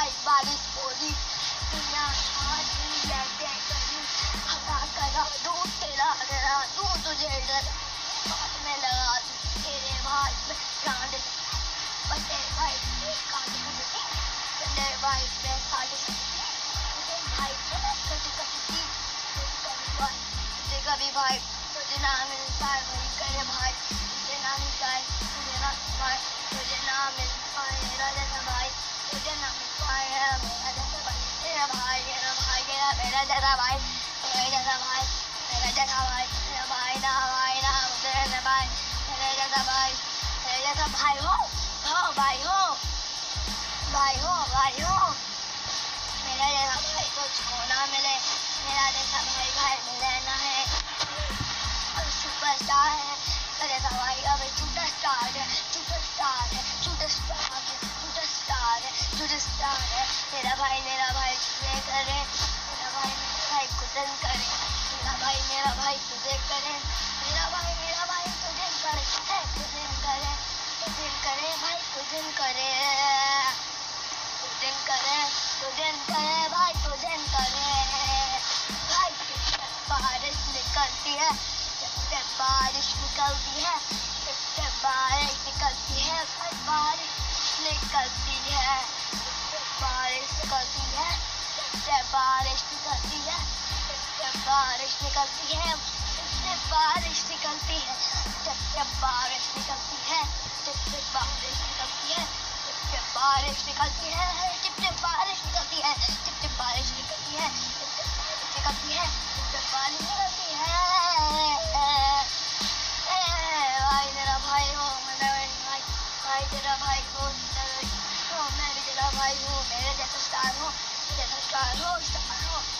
बारिश बारिश बोली दुनिया आज भी लहटे करी हटा करा दू तेरा डरा दू तुझे डर। हाथ में लगा दू, तेरे हाथ में प्राण बटे भाई में काट सकती बटे भाई में काट सकती तुझे भाई में कट सकती कभी भाई, तुझे कभी भाई तुझे ना मिलता है, वही करे भाई। मेरा भाई मेरा भाई मेरा मेरा जैसा भाई मेरा जैसा भाई मेरा जैसा भाई मेरा भाई ना भाई ना मेरा जैसा भाई मेरा जैसा भाई मेरा जैसा भाई हो हो भाई हो भाई हो भाई हो मेरा जैसा भाई को छोना मिले मेरा जैसा भाई भाई मिले ना है सुपरस्टार है मेरा जैसा भाई अब झूठा स्टार है झूठा स्टार है झूठा स्टार है झूठा स्टार है झूठा स्टार है मेरा भाई मेरा करे मेरा भाई मेरा भाई कुदन करे मेरा भाई मेरा भाई तुझे करे, मेरा भाई मेरा भाई तुझे करे कुदन करे कुदन करे, भाई कुदन करे कुदन करे कुदन करे, भाई कुदन करे। भाई बारिश निकलती है जब बारिश निकलती है जब बारिश निकलती है, भाई बारिश निकलती है बारिश निकलती है। से बारिश निकलती है से बारिश निकलती है से बारिश निकलती है से बारिश निकलती है से बारिश निकलती है से बारिश निकलती है से बारिश निकलती है से बारिश निकलती है से बारिश निकलती है से बारिश निकलती है भाई मेरा भाई हो मेरा भाई भाई तेरा भाई हो तेरा हो मैं भी तेरा भाई हूँ मेरे जैसा स्टार हो 然后，然后。